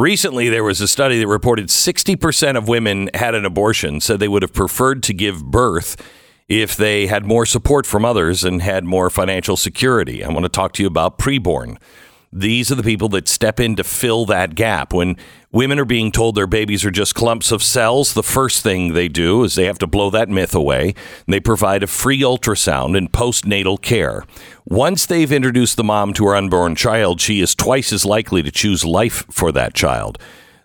recently there was a study that reported 60% of women had an abortion, said they would have preferred to give birth if they had more support from others and had more financial security. I want to talk to you about preborn. These are the people that step in to fill that gap. When women are being told their babies are just clumps of cells, the first thing they do is they have to blow that myth away. They provide a free ultrasound and postnatal care. Once they've introduced the mom to her unborn child, she is twice as likely to choose life for that child.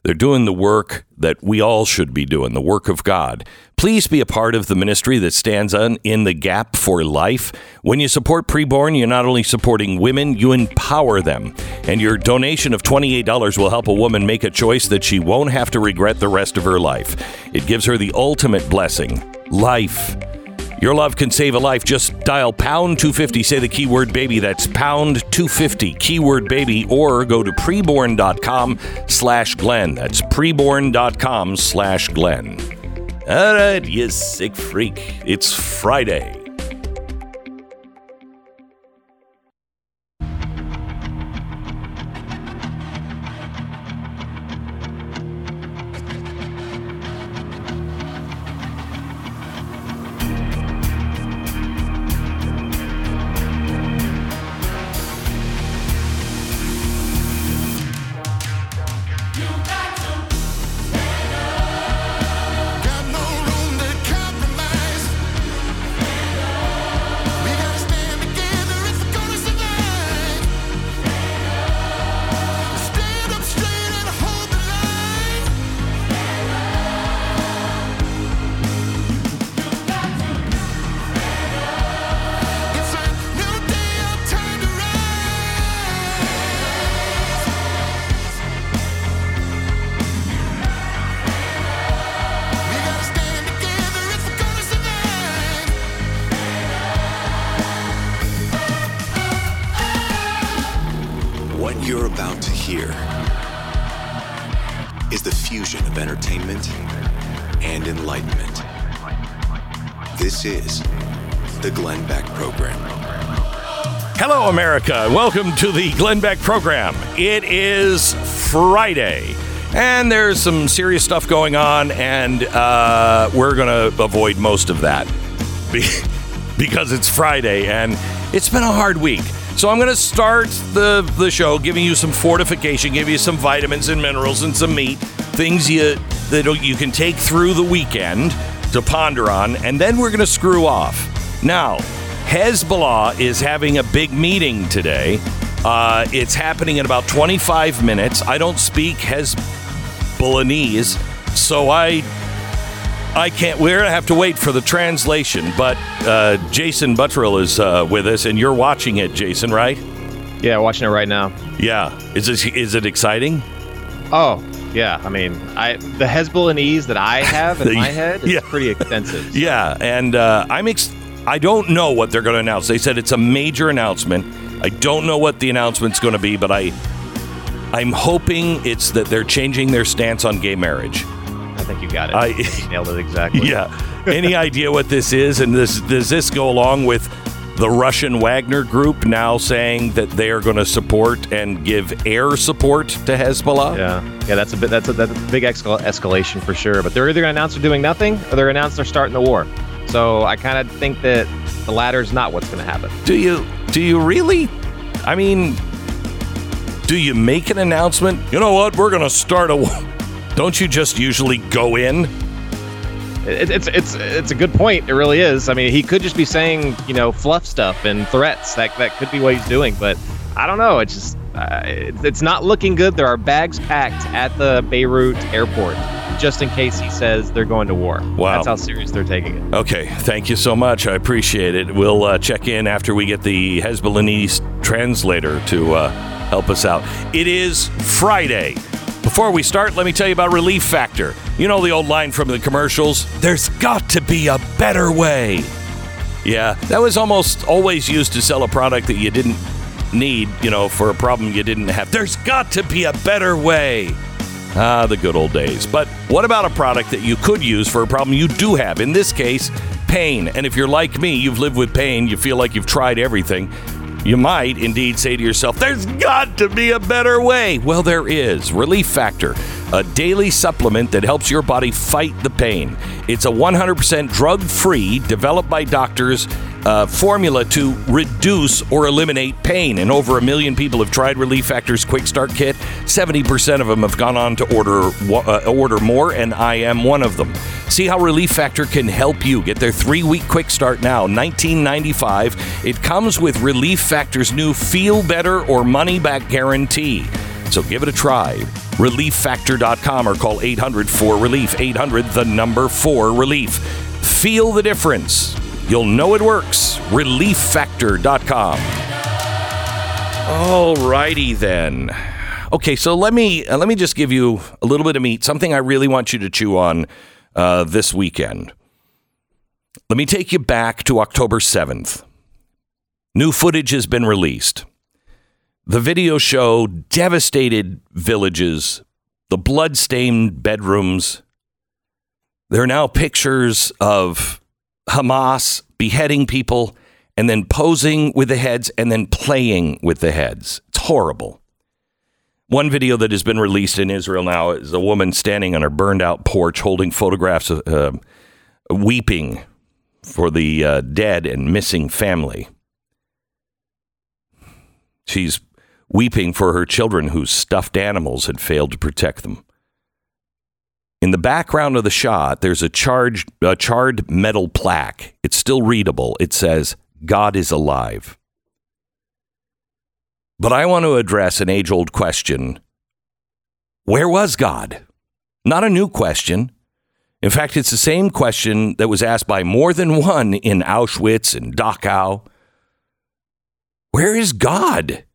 They're doing the work that we all should be doing, the work of God. Please be a part of the ministry that stands on, in the gap for life. When you support preborn, you're not only supporting women, you empower them. And your donation of $28 will help a woman make a choice that she won't have to regret the rest of her life. It gives her the ultimate blessing life. Your love can save a life. Just dial pound 250, say the keyword baby. That's pound 250, keyword baby, or go to preborn.com slash Glenn. That's preborn.com slash Glenn. All right, you sick freak. It's Friday. America. Welcome to the Glenn Beck program. It is Friday, and there's some serious stuff going on, and uh, we're going to avoid most of that because it's Friday, and it's been a hard week. So I'm going to start the, the show giving you some fortification, give you some vitamins and minerals and some meat, things you that you can take through the weekend to ponder on, and then we're going to screw off. Now, Hezbollah is having a big meeting today. Uh, it's happening in about 25 minutes. I don't speak Hezbollahese, so I I can't. We're gonna have to wait for the translation. But uh, Jason Buttrill is uh, with us, and you're watching it, Jason, right? Yeah, watching it right now. Yeah. Is this is it exciting? Oh, yeah. I mean, I the Hezbollahese that I have in The- my head is yeah. pretty extensive. Yeah, and uh, I'm ex- I don't know what they're going to announce. They said it's a major announcement. I don't know what the announcement's going to be, but I I'm hoping it's that they're changing their stance on gay marriage. I think you got it. I nailed it exactly. yeah. Any idea what this is? And this does this go along with the Russian Wagner group now saying that they are going to support and give air support to Hezbollah? Yeah, yeah, that's a bit. That's a, that's a big escal- escalation for sure. But they're either going to announce they're doing nothing, or they're announce they're starting the war. So I kind of think that the latter is not what's going to happen. Do you do you really? I mean, do you make an announcement? You know what? We're going to start a. Don't you just usually go in? It, it's it's it's a good point. It really is. I mean, he could just be saying you know fluff stuff and threats. That that could be what he's doing. But I don't know. It's just uh, it's not looking good. There are bags packed at the Beirut airport just in case he says they're going to war. Wow. That's how serious they're taking it. Okay, thank you so much. I appreciate it. We'll uh, check in after we get the Hezbollahese translator to uh, help us out. It is Friday. Before we start, let me tell you about Relief Factor. You know the old line from the commercials? There's got to be a better way. Yeah, that was almost always used to sell a product that you didn't need, you know, for a problem you didn't have. There's got to be a better way. Ah, the good old days. But what about a product that you could use for a problem you do have? In this case, pain. And if you're like me, you've lived with pain, you feel like you've tried everything. You might indeed say to yourself, there's got to be a better way. Well, there is. Relief Factor, a daily supplement that helps your body fight the pain. It's a 100% drug free, developed by doctors, uh, formula to reduce or eliminate pain. And over a million people have tried Relief Factor's Quick Start Kit. 70% of them have gone on to order, uh, order more, and I am one of them. See how Relief Factor can help you. Get their three week quick start now, $19.95. It comes with Relief Factor's new Feel Better or Money Back Guarantee. So give it a try. ReliefFactor.com or call 800 4 Relief. 800 the number 4 Relief. Feel the difference. You'll know it works. ReliefFactor.com. All righty then. Okay, so let me uh, let me just give you a little bit of meat, something I really want you to chew on uh, this weekend. Let me take you back to October 7th. New footage has been released. The video show devastated villages, the blood-stained bedrooms. There are now pictures of Hamas beheading people and then posing with the heads and then playing with the heads. It's horrible. One video that has been released in Israel now is a woman standing on her burned out porch holding photographs, of, uh, weeping for the uh, dead and missing family. She's weeping for her children whose stuffed animals had failed to protect them. In the background of the shot, there's a, charged, a charred metal plaque. It's still readable. It says, God is alive. But I want to address an age old question Where was God? Not a new question. In fact, it's the same question that was asked by more than one in Auschwitz and Dachau. Where is God?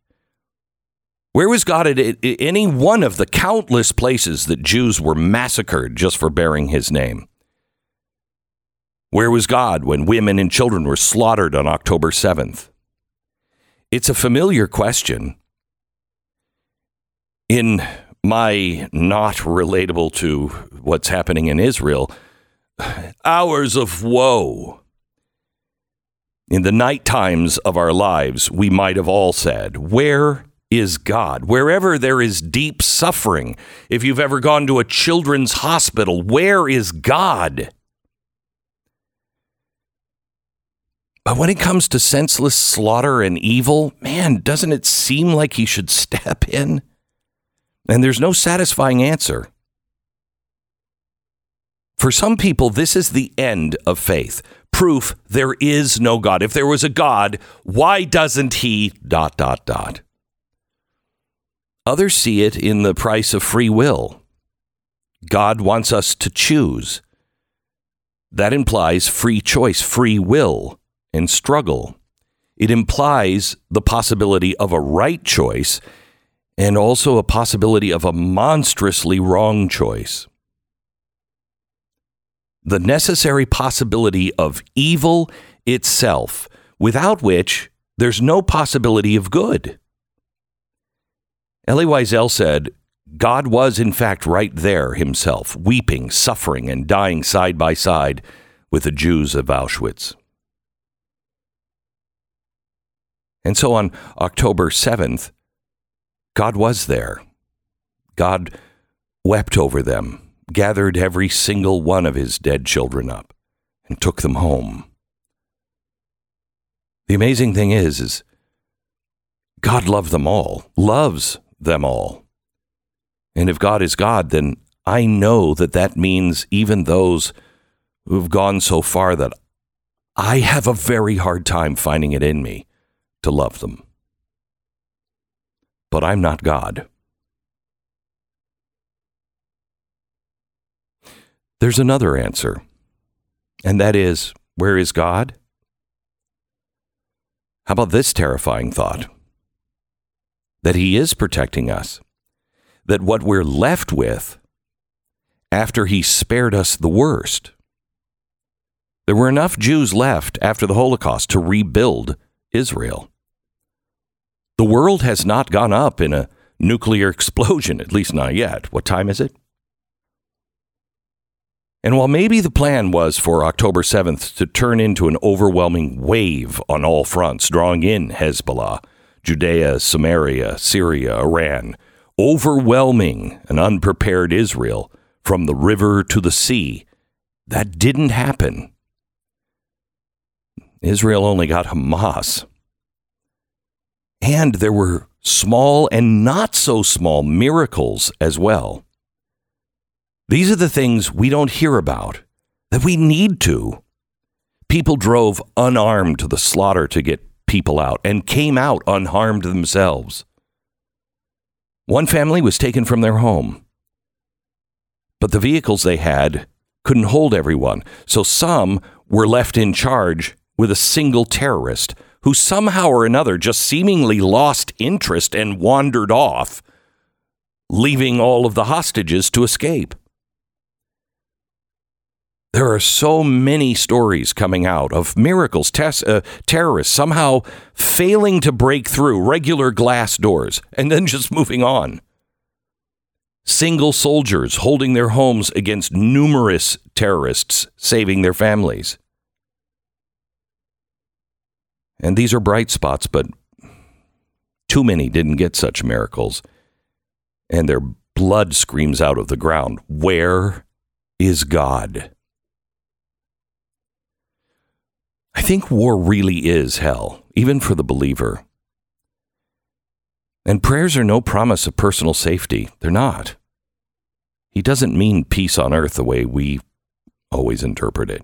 Where was God at any one of the countless places that Jews were massacred just for bearing his name? Where was God when women and children were slaughtered on October 7th? It's a familiar question. In my not relatable to what's happening in Israel, hours of woe. In the night times of our lives, we might have all said, Where is God. Wherever there is deep suffering, if you've ever gone to a children's hospital, where is God? But when it comes to senseless slaughter and evil, man, doesn't it seem like he should step in? And there's no satisfying answer. For some people, this is the end of faith. Proof there is no God. If there was a God, why doesn't he dot dot dot? Others see it in the price of free will. God wants us to choose. That implies free choice, free will, and struggle. It implies the possibility of a right choice and also a possibility of a monstrously wrong choice. The necessary possibility of evil itself, without which there's no possibility of good. Elie Wiesel said, God was in fact right there himself, weeping, suffering, and dying side by side with the Jews of Auschwitz. And so on October 7th, God was there. God wept over them, gathered every single one of his dead children up, and took them home. The amazing thing is, is God loved them all, loves them all. And if God is God, then I know that that means even those who've gone so far that I have a very hard time finding it in me to love them. But I'm not God. There's another answer, and that is where is God? How about this terrifying thought? That He is protecting us, that what we're left with after He spared us the worst, there were enough Jews left after the Holocaust to rebuild Israel. The world has not gone up in a nuclear explosion, at least not yet. What time is it? And while maybe the plan was for October 7th to turn into an overwhelming wave on all fronts, drawing in Hezbollah, Judea, Samaria, Syria, Iran, overwhelming an unprepared Israel from the river to the sea. That didn't happen. Israel only got Hamas. And there were small and not so small miracles as well. These are the things we don't hear about that we need to. People drove unarmed to the slaughter to get people out and came out unharmed themselves. One family was taken from their home, but the vehicles they had couldn't hold everyone, so some were left in charge with a single terrorist who somehow or another just seemingly lost interest and wandered off, leaving all of the hostages to escape. There are so many stories coming out of miracles, tes- uh, terrorists somehow failing to break through regular glass doors and then just moving on. Single soldiers holding their homes against numerous terrorists, saving their families. And these are bright spots, but too many didn't get such miracles. And their blood screams out of the ground Where is God? I think war really is hell, even for the believer. And prayers are no promise of personal safety. They're not. He doesn't mean peace on earth the way we always interpret it.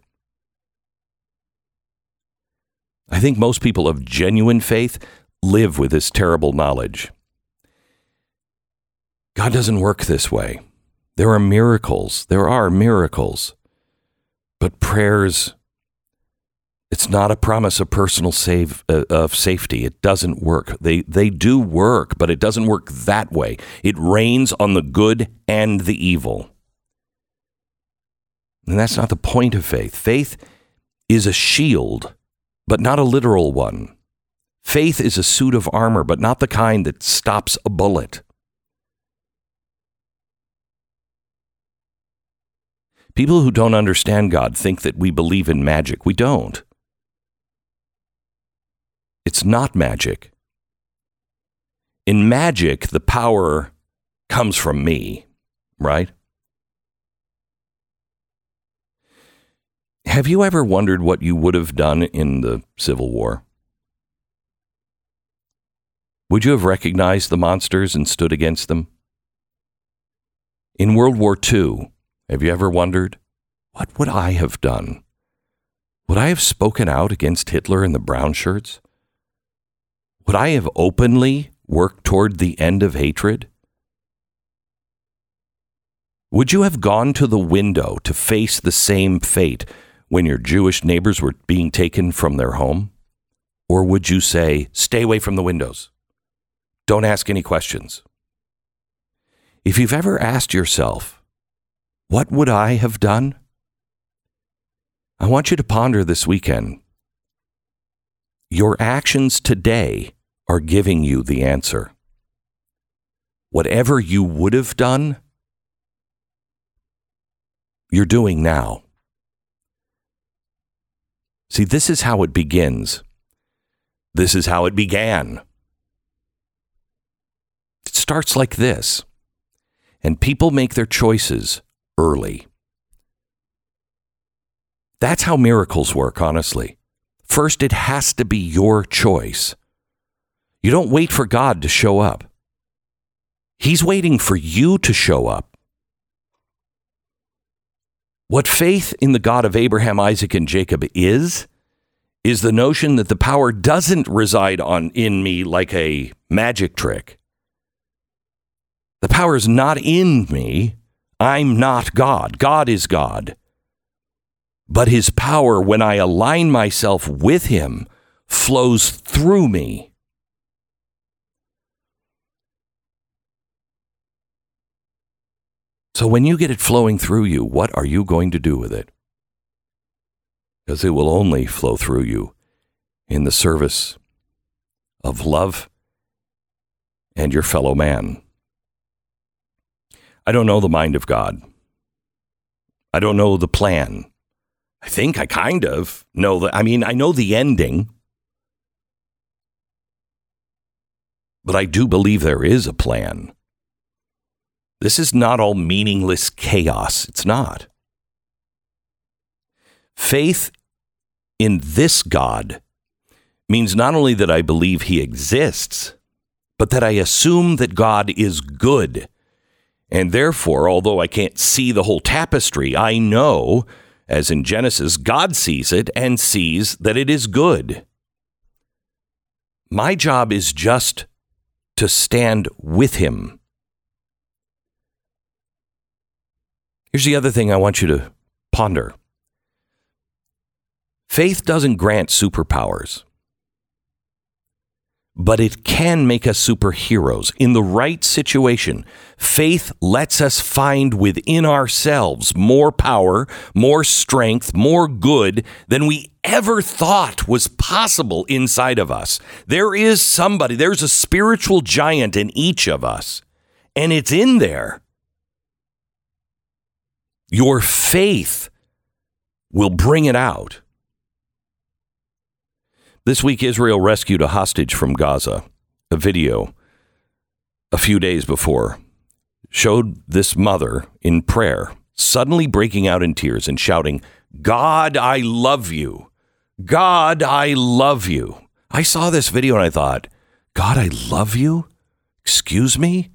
I think most people of genuine faith live with this terrible knowledge. God doesn't work this way. There are miracles. There are miracles. But prayers it's not a promise of personal save uh, of safety. It doesn't work. They they do work, but it doesn't work that way. It rains on the good and the evil. And that's not the point of faith. Faith is a shield, but not a literal one. Faith is a suit of armor, but not the kind that stops a bullet. People who don't understand God think that we believe in magic. We don't. It's not magic. In magic, the power comes from me, right? Have you ever wondered what you would have done in the Civil War? Would you have recognized the monsters and stood against them? In World War II, have you ever wondered, what would I have done? Would I have spoken out against Hitler and the brown shirts? Would I have openly worked toward the end of hatred? Would you have gone to the window to face the same fate when your Jewish neighbors were being taken from their home? Or would you say, stay away from the windows? Don't ask any questions. If you've ever asked yourself, what would I have done? I want you to ponder this weekend. Your actions today are giving you the answer. Whatever you would have done, you're doing now. See, this is how it begins. This is how it began. It starts like this, and people make their choices early. That's how miracles work, honestly. First, it has to be your choice. You don't wait for God to show up. He's waiting for you to show up. What faith in the God of Abraham, Isaac, and Jacob is, is the notion that the power doesn't reside on in me like a magic trick. The power is not in me. I'm not God. God is God. But his power, when I align myself with him, flows through me. So when you get it flowing through you, what are you going to do with it? Because it will only flow through you in the service of love and your fellow man. I don't know the mind of God. I don't know the plan. I think I kind of know that. I mean, I know the ending. but I do believe there is a plan. This is not all meaningless chaos. It's not. Faith in this God means not only that I believe he exists, but that I assume that God is good. And therefore, although I can't see the whole tapestry, I know, as in Genesis, God sees it and sees that it is good. My job is just to stand with him. Here's the other thing I want you to ponder faith doesn't grant superpowers, but it can make us superheroes. In the right situation, faith lets us find within ourselves more power, more strength, more good than we ever thought was possible inside of us. There is somebody, there's a spiritual giant in each of us, and it's in there. Your faith will bring it out. This week, Israel rescued a hostage from Gaza. A video a few days before showed this mother in prayer, suddenly breaking out in tears and shouting, God, I love you. God, I love you. I saw this video and I thought, God, I love you? Excuse me?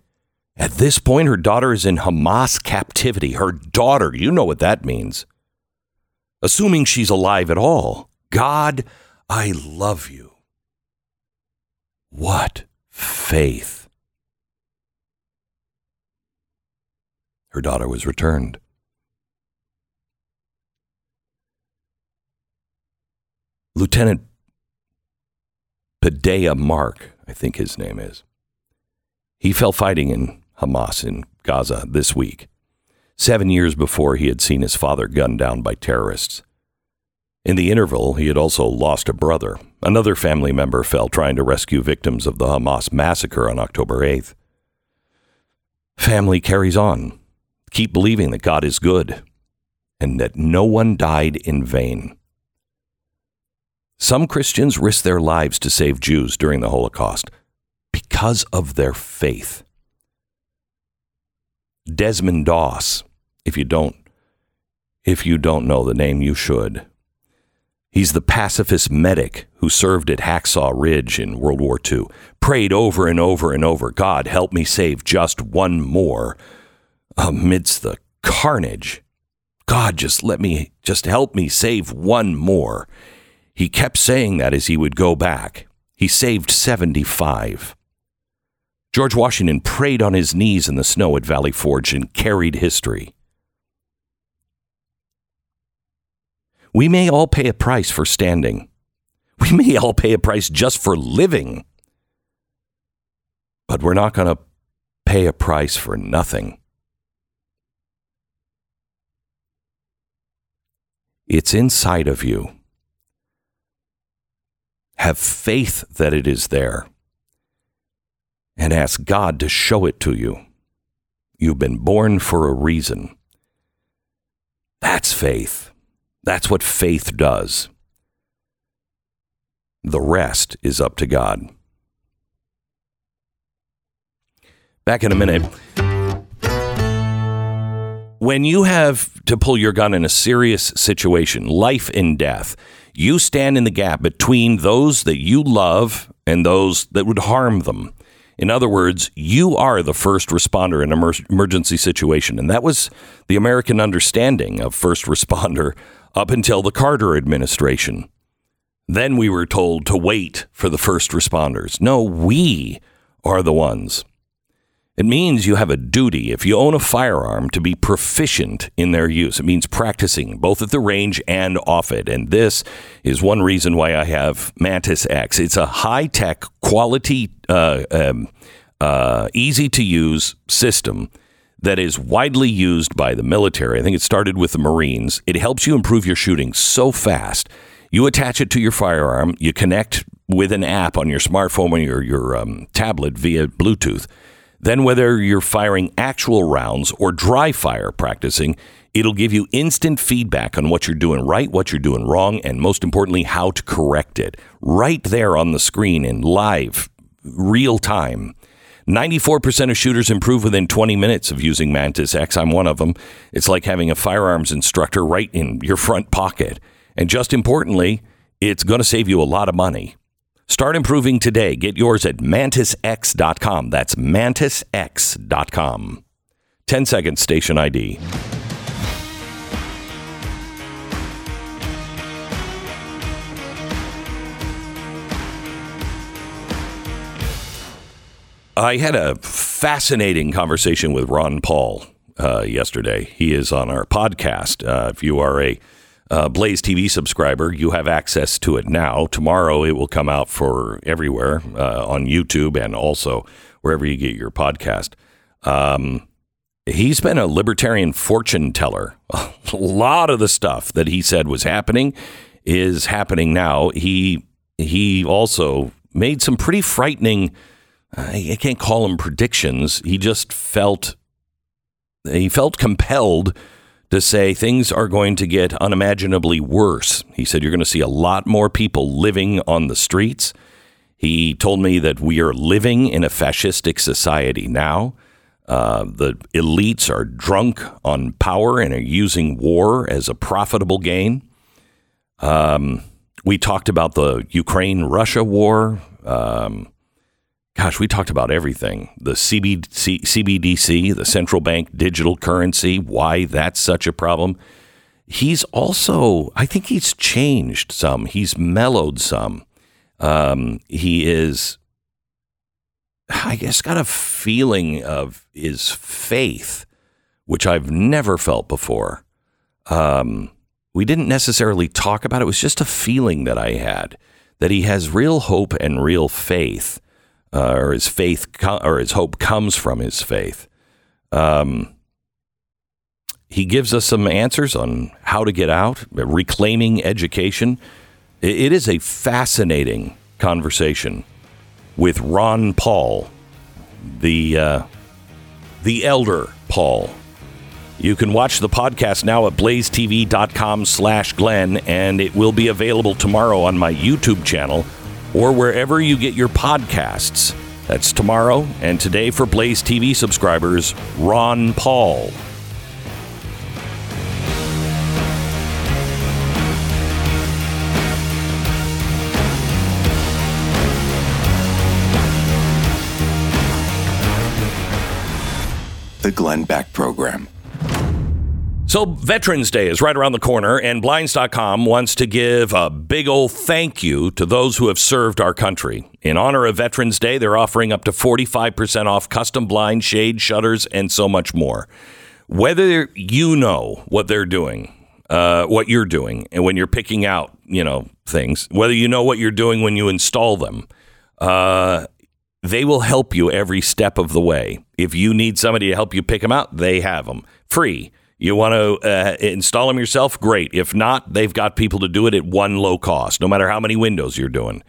At this point, her daughter is in Hamas captivity. Her daughter, you know what that means. Assuming she's alive at all. God, I love you. What faith. Her daughter was returned. Lieutenant Pedaya Mark, I think his name is. He fell fighting in Hamas in Gaza this week, seven years before he had seen his father gunned down by terrorists. In the interval, he had also lost a brother. Another family member fell trying to rescue victims of the Hamas massacre on October 8th. Family carries on. Keep believing that God is good and that no one died in vain. Some Christians risked their lives to save Jews during the Holocaust because of their faith. Desmond Doss, if you don't if you don't know the name you should. He's the pacifist medic who served at Hacksaw Ridge in World War II. Prayed over and over and over, God, help me save just one more amidst the carnage. God, just let me, just help me save one more. He kept saying that as he would go back. He saved 75. George Washington prayed on his knees in the snow at Valley Forge and carried history. We may all pay a price for standing. We may all pay a price just for living. But we're not going to pay a price for nothing. It's inside of you. Have faith that it is there and ask God to show it to you. You've been born for a reason. That's faith. That's what faith does. The rest is up to God. Back in a minute. When you have to pull your gun in a serious situation, life and death, you stand in the gap between those that you love and those that would harm them. In other words, you are the first responder in an emergency situation. And that was the American understanding of first responder up until the Carter administration. Then we were told to wait for the first responders. No, we are the ones. It means you have a duty, if you own a firearm, to be proficient in their use. It means practicing both at the range and off it. And this is one reason why I have Mantis X. It's a high tech, quality, uh, um, uh, easy to use system that is widely used by the military. I think it started with the Marines. It helps you improve your shooting so fast. You attach it to your firearm, you connect with an app on your smartphone or your, your um, tablet via Bluetooth. Then, whether you're firing actual rounds or dry fire practicing, it'll give you instant feedback on what you're doing right, what you're doing wrong, and most importantly, how to correct it right there on the screen in live real time. 94% of shooters improve within 20 minutes of using Mantis X. I'm one of them. It's like having a firearms instructor right in your front pocket. And just importantly, it's going to save you a lot of money. Start improving today. Get yours at mantisx.com. That's mantisx.com. 10 seconds station ID. I had a fascinating conversation with Ron Paul uh, yesterday. He is on our podcast. Uh, if you are a uh, Blaze TV subscriber, you have access to it now. Tomorrow it will come out for everywhere uh, on YouTube and also wherever you get your podcast. Um, he's been a libertarian fortune teller. A lot of the stuff that he said was happening is happening now. He he also made some pretty frightening. I can't call them predictions. He just felt he felt compelled to say things are going to get unimaginably worse. He said you're going to see a lot more people living on the streets. He told me that we are living in a fascistic society now. Uh, the elites are drunk on power and are using war as a profitable gain. Um, we talked about the Ukraine Russia war. Um, gosh, we talked about everything the CBDC, the central bank digital currency, why that's such a problem. He's also, I think he's changed some, he's mellowed some. Um, he is, I guess, got a feeling of his faith, which I've never felt before. Um, we didn't necessarily talk about it. It was just a feeling that I had that he has real hope and real faith, uh, or his faith or his hope comes from his faith. Um, he gives us some answers on how to get out, reclaiming education. It is a fascinating conversation with Ron Paul, the uh, the elder Paul. You can watch the podcast now at blazetv.com slash Glenn, and it will be available tomorrow on my YouTube channel or wherever you get your podcasts. That's tomorrow and today for Blaze TV subscribers, Ron Paul. The Glenn Beck Program. So, Veterans Day is right around the corner, and Blinds.com wants to give a big old thank you to those who have served our country. In honor of Veterans Day, they're offering up to 45% off custom blinds, shade, shutters, and so much more. Whether you know what they're doing, uh, what you're doing, and when you're picking out, you know, things, whether you know what you're doing when you install them, uh, they will help you every step of the way. If you need somebody to help you pick them out, they have them free. You want to uh, install them yourself? Great. If not, they've got people to do it at one low cost, no matter how many windows you're doing.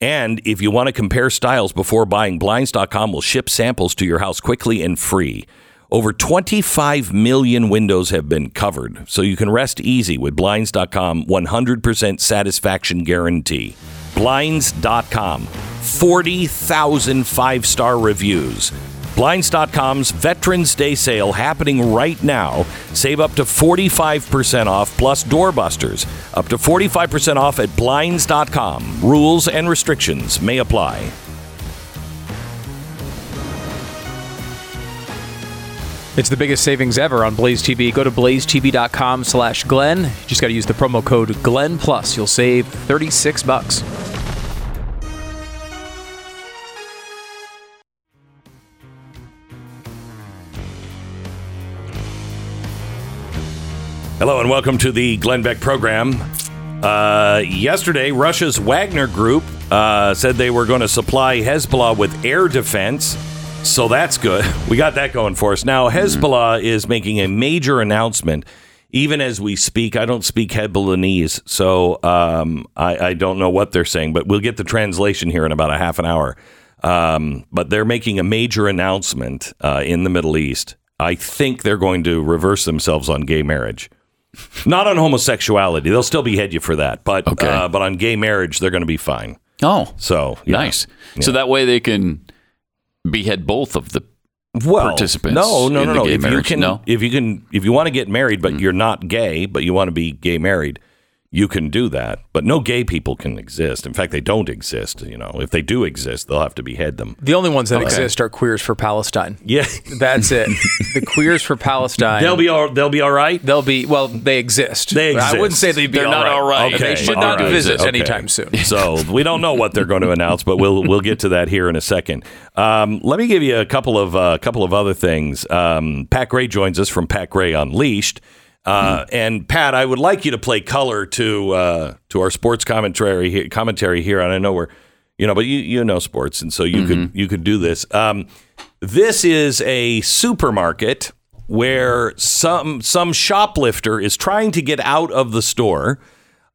And if you want to compare styles before buying, Blinds.com will ship samples to your house quickly and free. Over 25 million windows have been covered, so you can rest easy with Blinds.com 100% satisfaction guarantee. Blinds.com, 40,000 five star reviews. Blinds.com's Veterans Day sale happening right now. Save up to 45% off plus doorbusters. Up to 45% off at Blinds.com. Rules and restrictions may apply. It's the biggest savings ever on Blaze TV. Go to blazetv.com slash Glenn. You just got to use the promo code Glenn Plus. You'll save 36 bucks. Hello and welcome to the Glenn Beck program. Uh, yesterday, Russia's Wagner Group uh, said they were going to supply Hezbollah with air defense. So that's good. We got that going for us. Now, Hezbollah is making a major announcement. Even as we speak, I don't speak Hezbollahese, so um, I, I don't know what they're saying, but we'll get the translation here in about a half an hour. Um, but they're making a major announcement uh, in the Middle East. I think they're going to reverse themselves on gay marriage. Not on homosexuality. They'll still behead you for that. But Okay. uh, but on gay marriage, they're going to be fine. Oh, So yeah. nice. So that way they can behead both of the. well, participants No, no, no, no. If you can, no? Mm. if you can, if you want to get married, but you're not gay, but you want to be gay married, you can do that. But no gay people can exist. In fact, they don't exist. You know, if they do exist, they'll have to behead them. The only ones that exist are Queers for Palestine. Yeah, That's it. the Queers for Palestine. they'll be all. They'll be all right. They'll be well. They exist. They I wouldn't say they'd be They're all not right. all right. And They should all not right. visit Okay. anytime soon. So we don't know what they're going to announce, but we'll we'll get to that here in a second. Um, let me give you a couple of uh, couple of other things. Um, Pat Gray joins us from Pat Gray Unleashed. Uh, And Pat, I would like you to play color to uh, to our sports commentary here, commentary here. And I know we're, you know, but you you know sports, and so you could you could do this. Um, this is a supermarket where some some shoplifter is trying to get out of the store,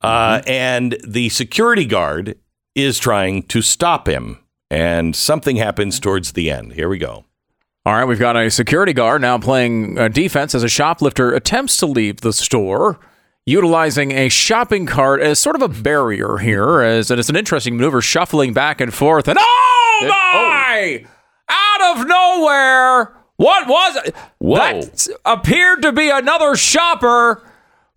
uh, and the security guard is trying to stop him. And something happens towards the end. Here we go. All right, we've got a security guard now playing uh, defense as a shoplifter attempts to leave the store, utilizing a shopping cart as sort of a barrier here. As it is an interesting maneuver, shuffling back and forth, and oh my! Out of nowhere, what was it? Whoa. That appeared to be another shopper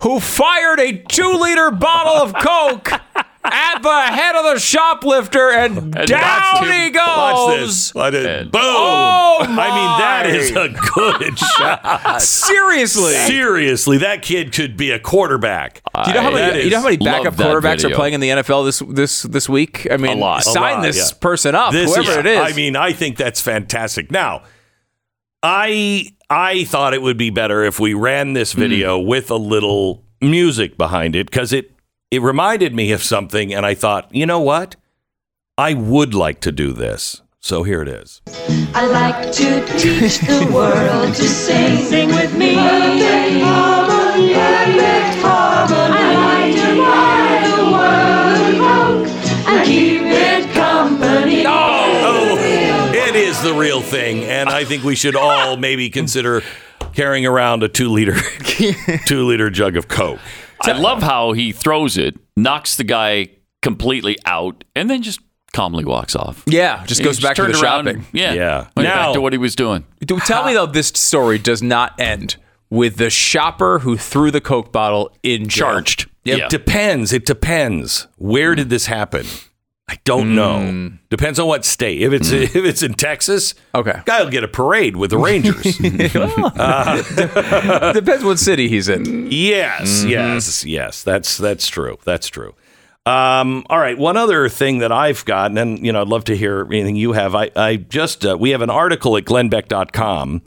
who fired a two-liter bottle of Coke. At the head of the shoplifter, and, And down knocked him- he goes. Watch this. Let it- And- boom. Oh, I mean, that is a good shot. Seriously. Seriously, that kid could be a quarterback. Do you know how many, you know how many backup that quarterbacks are playing in the NFL this this this week? I mean, lot. A sign lot, this yeah. person up, This whoever it is. I mean, I think that's fantastic. Now, I I thought it would be better if we ran this Hmm. video with a little music behind it because it it reminded me of something, and I thought, you know what, I would like to do this. So here it is. I like to teach the world to sing. Sing with me. Perfect harmony. Perfect harmony. I like to buy the world Coke and keep it company. Oh, it is the real thing, and I think we should all maybe consider carrying around a two liter two liter jug of Coke. I love how he throws it, knocks the guy completely out, and then just calmly walks off. yeah, just He goes back to the turned around shopping. yeah, Yeah. Went Now- back to what he was doing. Do- Tell me though, this story does not end with the shopper who threw the Coke bottle in jail. Charged. It Yeah. depends. It depends. Where did this happen? I don't know. Depends on what state. If it's if it's in Texas, Okay. guy will get a parade with the Rangers. Depends what city he's in. yes, yes, yes. That's that's true. That's true. Um, all right. One other thing that I've gotten, and you know, I'd love to hear anything you have. I I just uh, we have an article at glennbeck.com.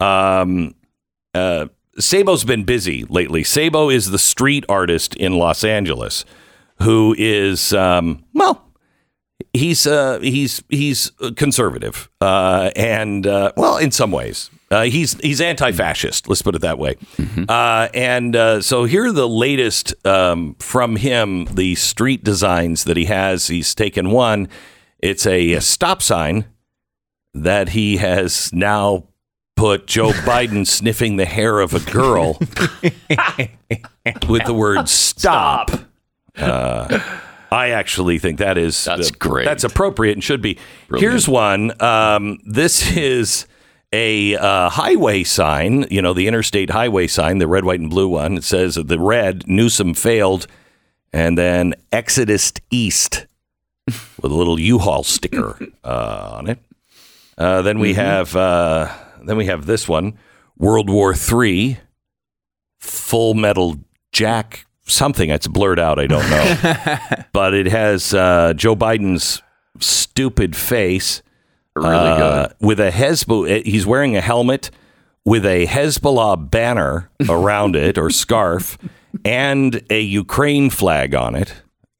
Um, uh, Sabo's been busy lately. Sabo is the street artist in Los Angeles who is um, well, he's uh, he's he's conservative uh, and uh, well, in some ways. Uh, he's he's anti-fascist. Let's put it that way. Uh, and uh, so here are the latest um, from him. The street designs that he has. He's taken one. It's a, a stop sign that he has now put Joe Biden sniffing the hair of a girl with the word stop. Uh, I actually think that is That's great. That's appropriate and should be. Here's one. Um, this is a uh, highway sign. You know, the interstate highway sign, the red, white, and blue one. It says the red Newsom failed, and then Exodus East with a little U-Haul sticker uh, on it. Uh, then we have uh, then we have this one, World War Three, Full Metal Jack something. It's blurred out. I don't know, but it has uh, Joe Biden's stupid face Really uh, good. with a Hezbollah. He's wearing a helmet with a Hezbollah banner around it or scarf, and a Ukraine flag on it.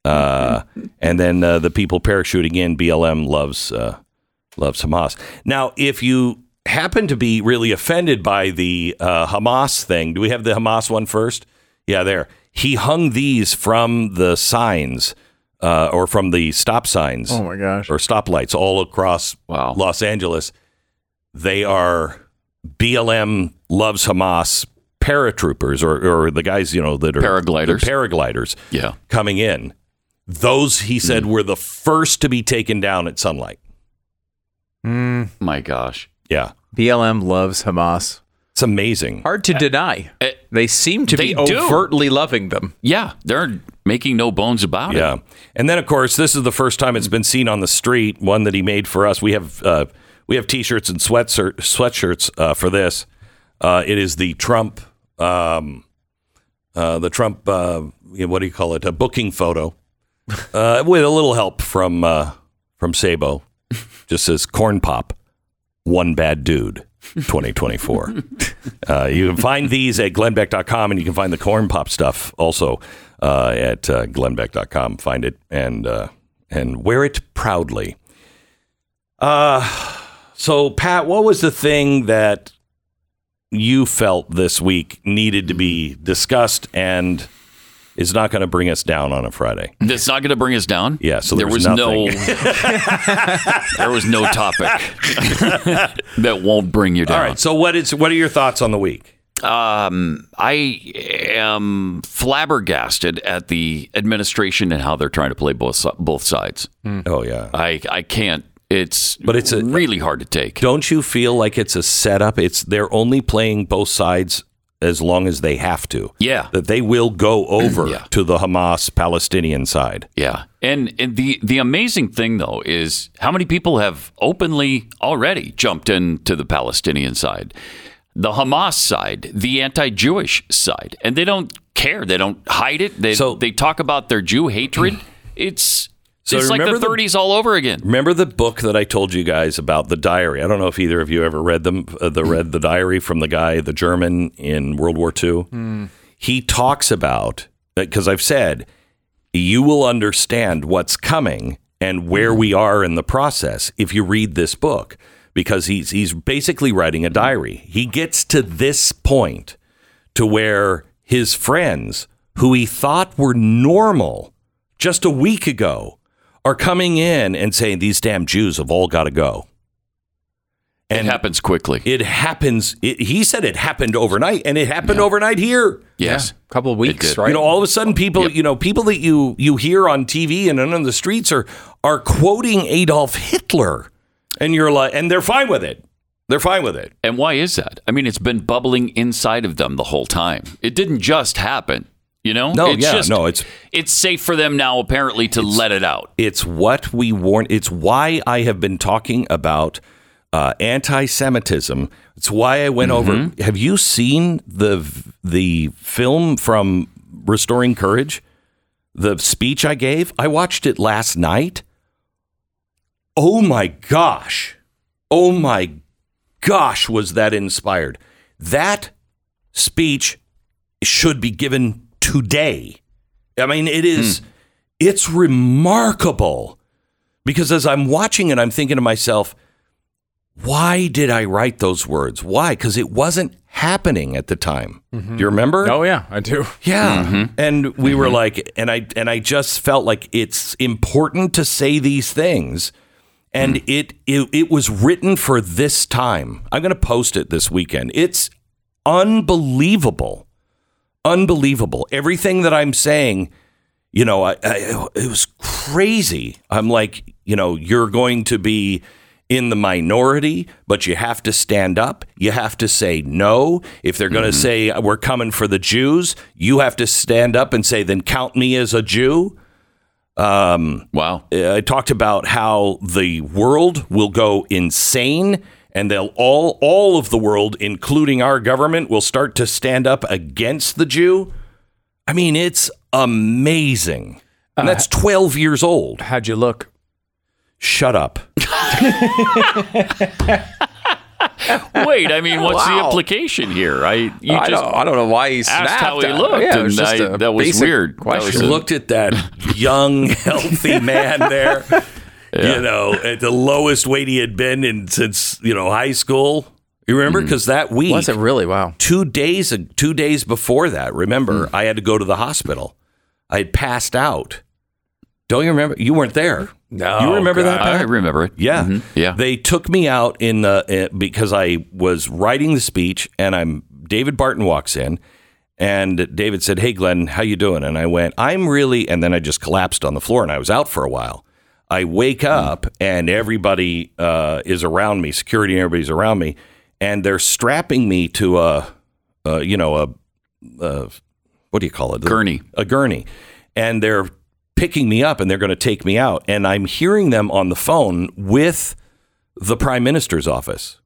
Uh, and then uh, the people parachuting in. BLM loves uh, loves Hamas. Now, if you happen to be really offended by the uh, Hamas thing, do we have the Hamas one first? Yeah, there. He hung these from the signs uh, or from the stop signs Oh my gosh. or stoplights all across Wow. Los Angeles. They are BLM loves Hamas paratroopers or, or the guys you know that are Paragliders. paragliders Yeah. coming in. Those, he said, were the first to be taken down at sunlight. My gosh. Yeah. BLM loves Hamas. It's amazing. Hard to deny. Eh, They seem to be they do. overtly loving them. Yeah, they're making no bones about Yeah. it. Yeah, and then, of course, this is the first time it's been seen on the street. One that he made for us. We have uh, we have T-shirts and sweatshirt, sweatshirts uh, for this. Uh, it is the Trump, um, uh, the Trump. Uh, what do you call it? A booking photo uh, with a little help from uh, from Sabo. Just says corn pop, one bad dude. 2024. uh, you can find these at glennbeck.com and you can find the corn pop stuff also uh, at uh, glennbeck.com. Find it and uh, and wear it proudly. Uh, so, Pat, what was the thing that you felt this week needed to be discussed and is not going to bring us down on a Friday? That's not going to bring us down. Yeah, so there was no there was no topic that won't bring you down. All right. So, what is what are your thoughts on the week? Um, I am flabbergasted at the administration and how they're trying to play both both sides. Oh yeah. I I can't. It's But it's a- really hard to take. Don't you feel like it's a setup? It's they're only playing both sides as long as they have to. Yeah. That they will go over Yeah. to the Hamas Palestinian side. Yeah, and, and the the amazing thing though is how many people have openly already jumped into the Palestinian side, the Hamas side, the anti-Jewish side, and they don't care. They don't hide it. They So- they talk about their Jew hatred. It's So it's like the the- 30s all over again. Remember the book that I told you guys about the diary? I don't know if either of you ever read them. Uh, the read the diary from the guy, the German in World War II. Hmm. He talks about uh, because I've said you will understand what's coming and where hmm. we are in the process if you read this book because he's he's basically writing a hmm. diary. He gets to this point to where his friends who he thought were normal just a week ago are coming in and saying these damn Jews have all got to go. it happens quickly. It happens. It, he said it happened overnight, and it happened overnight here. yes. A couple of weeks, right? You know, all of a sudden, people, you know, people that you you hear on TV and on the streets are are quoting Adolf Hitler, and you're like, and they're fine with it. They're fine with it. And why is that? I mean, it's been bubbling inside of them the whole time. It didn't just happen. You know? No, it's yeah, just, no, it's- it's safe for them now apparently to let it out. It's what we warn. It's why I have been talking about uh, anti-Semitism. It's why I went over. Have you seen the the film from Restoring Courage? The speech I gave. I watched it last night. Oh my gosh! Oh my gosh! Was that inspired? That speech should be given today. I mean, it is. Hmm. It's remarkable because as I'm watching it, I'm thinking to myself, why did I write those words? Why? Because it wasn't happening at the time. Mm-hmm. Do you remember? Oh yeah, I do. Yeah. Mm-hmm. And we were mm-hmm. like, and I and I just felt like it's important to say these things. And hmm. it, it it was written for this time. I'm going to post it this weekend. It's unbelievable, unbelievable. Everything that I'm saying, you know, I, I, it was crazy. I'm like, you know, you're going to be in the minority, but you have to stand up. You have to say no. If they're going to say we're coming for the Jews, you have to stand up and say, then count me as a Jew. Wow. Uh, I talked about how the world will go insane and they'll all all of the world including our government will start to stand up against the Jew. I mean, it's amazing. And that's uh, 12 years old. How'd you look? Shut up. Wait, I mean, what's the Wow. implication here? I you I, just don't, I don't know why he snapped. asked how he at- looked, Yeah, it was and just I- a that was basic weird. That was Question. a- looked at that young, healthy man there. You know, at the lowest weight he had been in since you know high school. You remember? Because that week, Was it really? Wow. two days two days before that, remember, I had to go to the hospital. I had passed out. Don't you remember? You weren't there. No, you remember that? I remember it. Yeah, Mhm. yeah. They took me out in the uh, because I was writing the speech, and I'm David Barton walks in, And David said, "Hey, Glenn, how you doing?" And I went, "I'm really," and then I just collapsed on the floor, and I was out for a while. I wake up, and everybody uh, is around me, security and everybody's around me, and they're strapping me to a, a you know, a, a what do you call it? Gurney. a gurney, and they're picking me up and they're going to take me out. And I'm hearing them on the phone with the prime minister's office.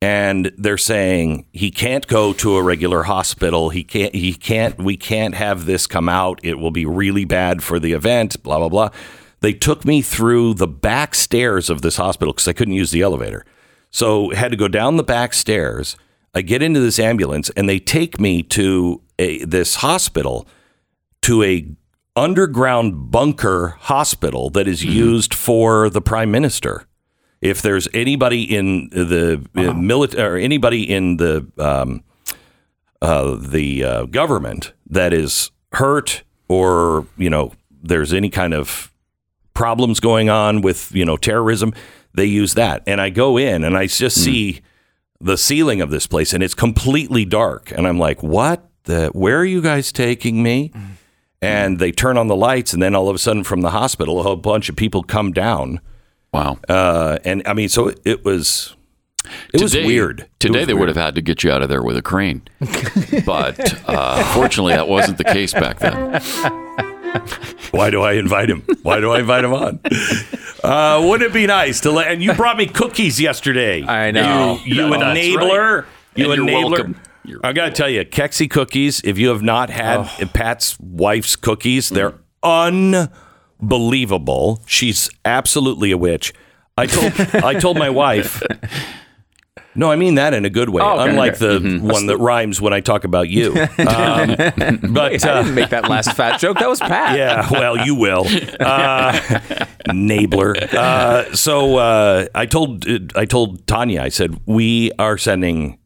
And they're saying he can't go to a regular hospital. He can't, he can't, we can't have this come out. It will be really bad for the event, blah, blah, blah. They took me through the back stairs of this hospital because I couldn't use the elevator. So had to go down the back stairs. I get into this ambulance and they take me to a, this hospital to a underground bunker hospital that is used for the prime minister. If there's anybody in the uh, military or anybody in the um, uh, the uh, government that is hurt or you know there's any kind of problems going on with you know terrorism, they use that. And I go in and I just see the ceiling of this place and it's completely dark and I'm like, "What? The where are you guys taking me?" And they turn on the lights and then all of a sudden from the hospital a whole bunch of people come down. Wow. Uh, and I mean, so it was it was weird. Today was they would have had to get you out of there with a crane, but uh, fortunately that wasn't the case back then. Why do I invite him? Why do I invite him on? Uh, wouldn't it be nice to let? And you brought me cookies yesterday. I know. You, you That's enabler. You And enabler. You're I got to tell you, Keksi cookies. If you have not had Pat's wife's cookies, they're unbelievable. She's absolutely a witch. I told I told my wife. No, I mean that in a good way. Oh, okay, Unlike okay. the one that rhymes when I talk about you. Um, but I uh, didn't make that last fat joke. That was Pat. yeah, well, you will, uh, Nabler. Uh, so uh, I told I told Tanya. I said we are sending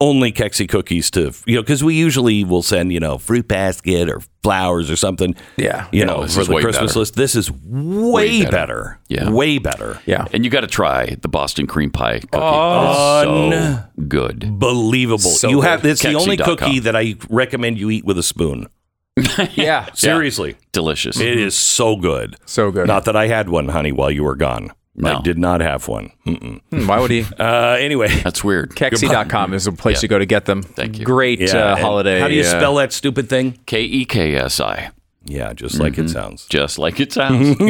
only Keksi cookies to you know because we usually will send you know fruit basket or flowers or something. Yeah. you No, know for the Christmas better. list. This is way, better. better. Yeah. way better. Yeah. And you got to try the Boston cream pie cookie. Oh, so good. Believable. So you good. have it's the only Keksi.com. cookie that I recommend you eat with a spoon. Yeah. Seriously, Delicious. it is so good. So good. Not that I had one, honey, while you were gone. I No. did not have one. Mm-mm. Hmm, Why would he? Uh, anyway, That's weird. Keksi.com is a place Yeah. to go to get them. Thank you. Great yeah. uh, holiday. How do you uh, spell that stupid thing? K E K S I. Yeah, just like it sounds. Just like it sounds.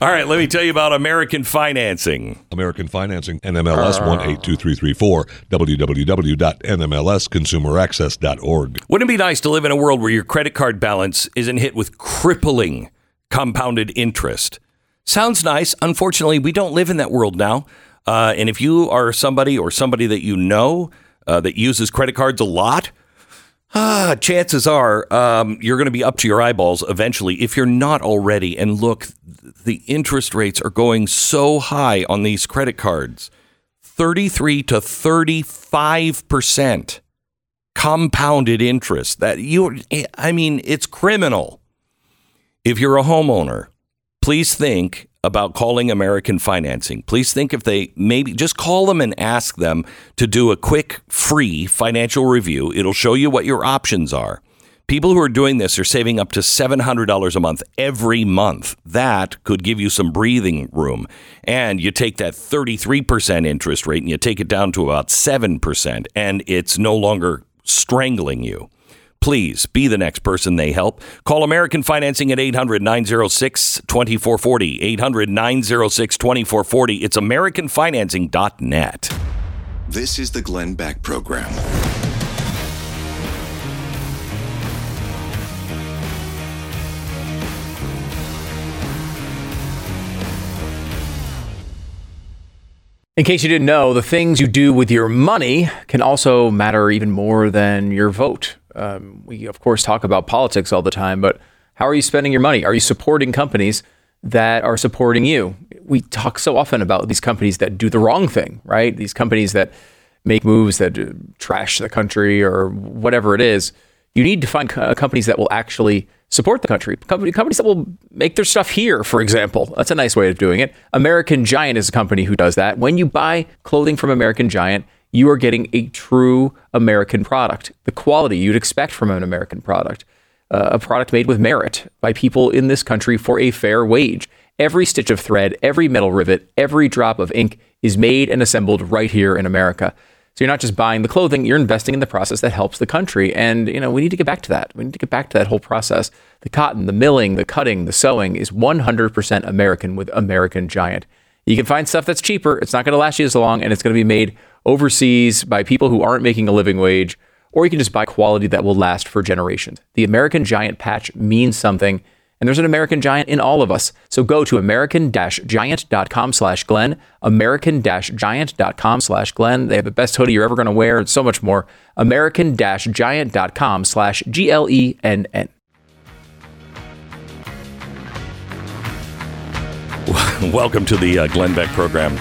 All right, let me tell you about American financing. American Financing, NMLS 182334, www.nmlsconsumeraccess.org. Wouldn't it be nice to live in a world where your credit card balance isn't hit with crippling compounded interest? Sounds nice. Unfortunately, we don't live in that world now. Uh, and if you are somebody or somebody that you know uh, that uses credit cards a lot, Ah, chances are um, you're going to be up to your eyeballs eventually if you're not already. And look, the interest rates are going so high on these credit cards 33 to 35 percent compounded interest. That you, I mean, it's criminal. If you're a homeowner, please think about calling American Financing. Please think if they maybe just call them and ask them to do a quick free financial review. It'll show you what your options are. People who are doing this are saving up to $700 a month every month. That could give you some breathing room. And you take that 33% interest rate and you take it down to about 7%, and it's no longer strangling you. Please be the next person they help. Call American Financing at 800 906 2440. 800 906 2440. It's AmericanFinancing.net. This is the Glenn Beck Program. In case you didn't know, the things you do with your money can also matter even more than your vote. Um, we, of course, talk about politics all the time, but how are you spending your money? Are you supporting companies that are supporting you? We talk so often about these companies that do the wrong thing, right? These companies that make moves that uh, trash the country or whatever it is. You need to find co- companies that will actually support the country. Company, companies that will make their stuff here, for example. That's a nice way of doing it. American Giant is a company who does that. When you buy clothing from American Giant, you are getting a true American product, the quality you'd expect from an American product, uh, a product made with merit by people in this country for a fair wage. Every stitch of thread, every metal rivet, every drop of ink is made and assembled right here in America. So you're not just buying the clothing, you're investing in the process that helps the country. And, you know, we need to get back to that. We need to get back to that whole process. The cotton, the milling, the cutting, the sewing is 100% American with American Giant. You can find stuff that's cheaper. It's not going to last you as long, and it's going to be made overseas by people who aren't making a living wage, or you can just buy quality that will last for generations. The American Giant patch means something, and there's an American Giant in all of us. So go to american-giant.com slash american-giant.com slash. They have the best hoodie you're ever going to wear and so much more. american-giant.com slash G-L-E-N-N. Welcome to the uh, Glenn Beck program.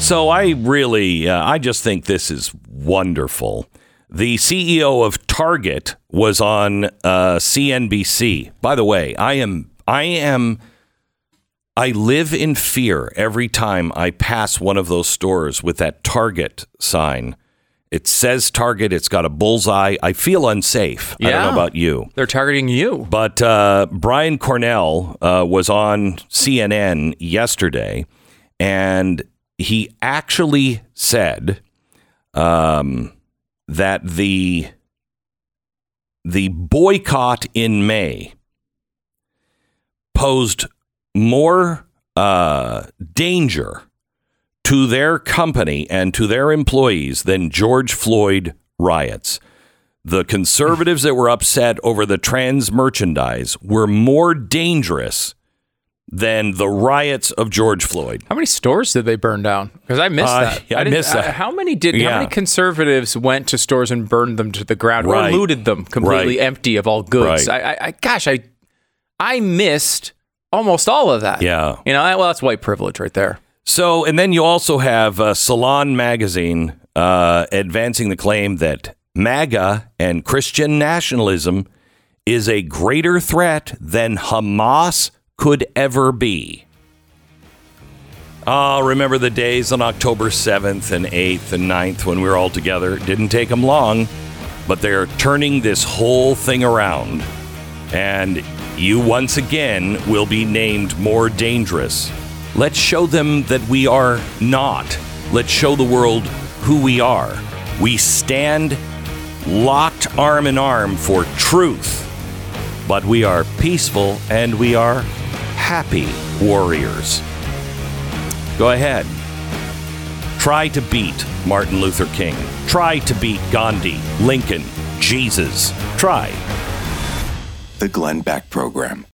So I really, uh, I just think this is wonderful. The CEO of Target was on uh, CNBC. By the way, I am, I am, I live in fear every time I pass one of those stores with that Target sign. It says Target. It's got a bullseye. I feel unsafe. I don't know about you. They're targeting you. But uh, Brian Cornell uh, was on CNN yesterday, and he actually said um, that the the boycott in May posed more uh, danger to their company and to their employees than George Floyd riots. The conservatives that were upset over the trans merchandise were more dangerous than the riots of George Floyd. How many stores did they burn down? Because I missed Uh, that. I didn't- missed that. uh, how many did? Yeah. How many conservatives went to stores and burned them to the ground Right. or looted them completely Right. empty of all goods? Right. I, I, I, gosh, I, I missed almost all of that. Yeah. You know, well, that's white privilege right there. So, and then you also have uh, Salon Magazine uh, advancing the claim that MAGA and Christian nationalism is a greater threat than Hamas could ever be. Oh, remember the days on October 7th and 8th and 9th when we were all together? Didn't take them long, but they're turning this whole thing around. And you once again will be named more dangerous. Let's show them that we are not. Let's show the world who we are. We stand locked arm in arm for truth, but we are peaceful and we are happy warriors. Go ahead. Try to beat Martin Luther King. Try to beat Gandhi, Lincoln, Jesus. Try. The Glenn Beck Program.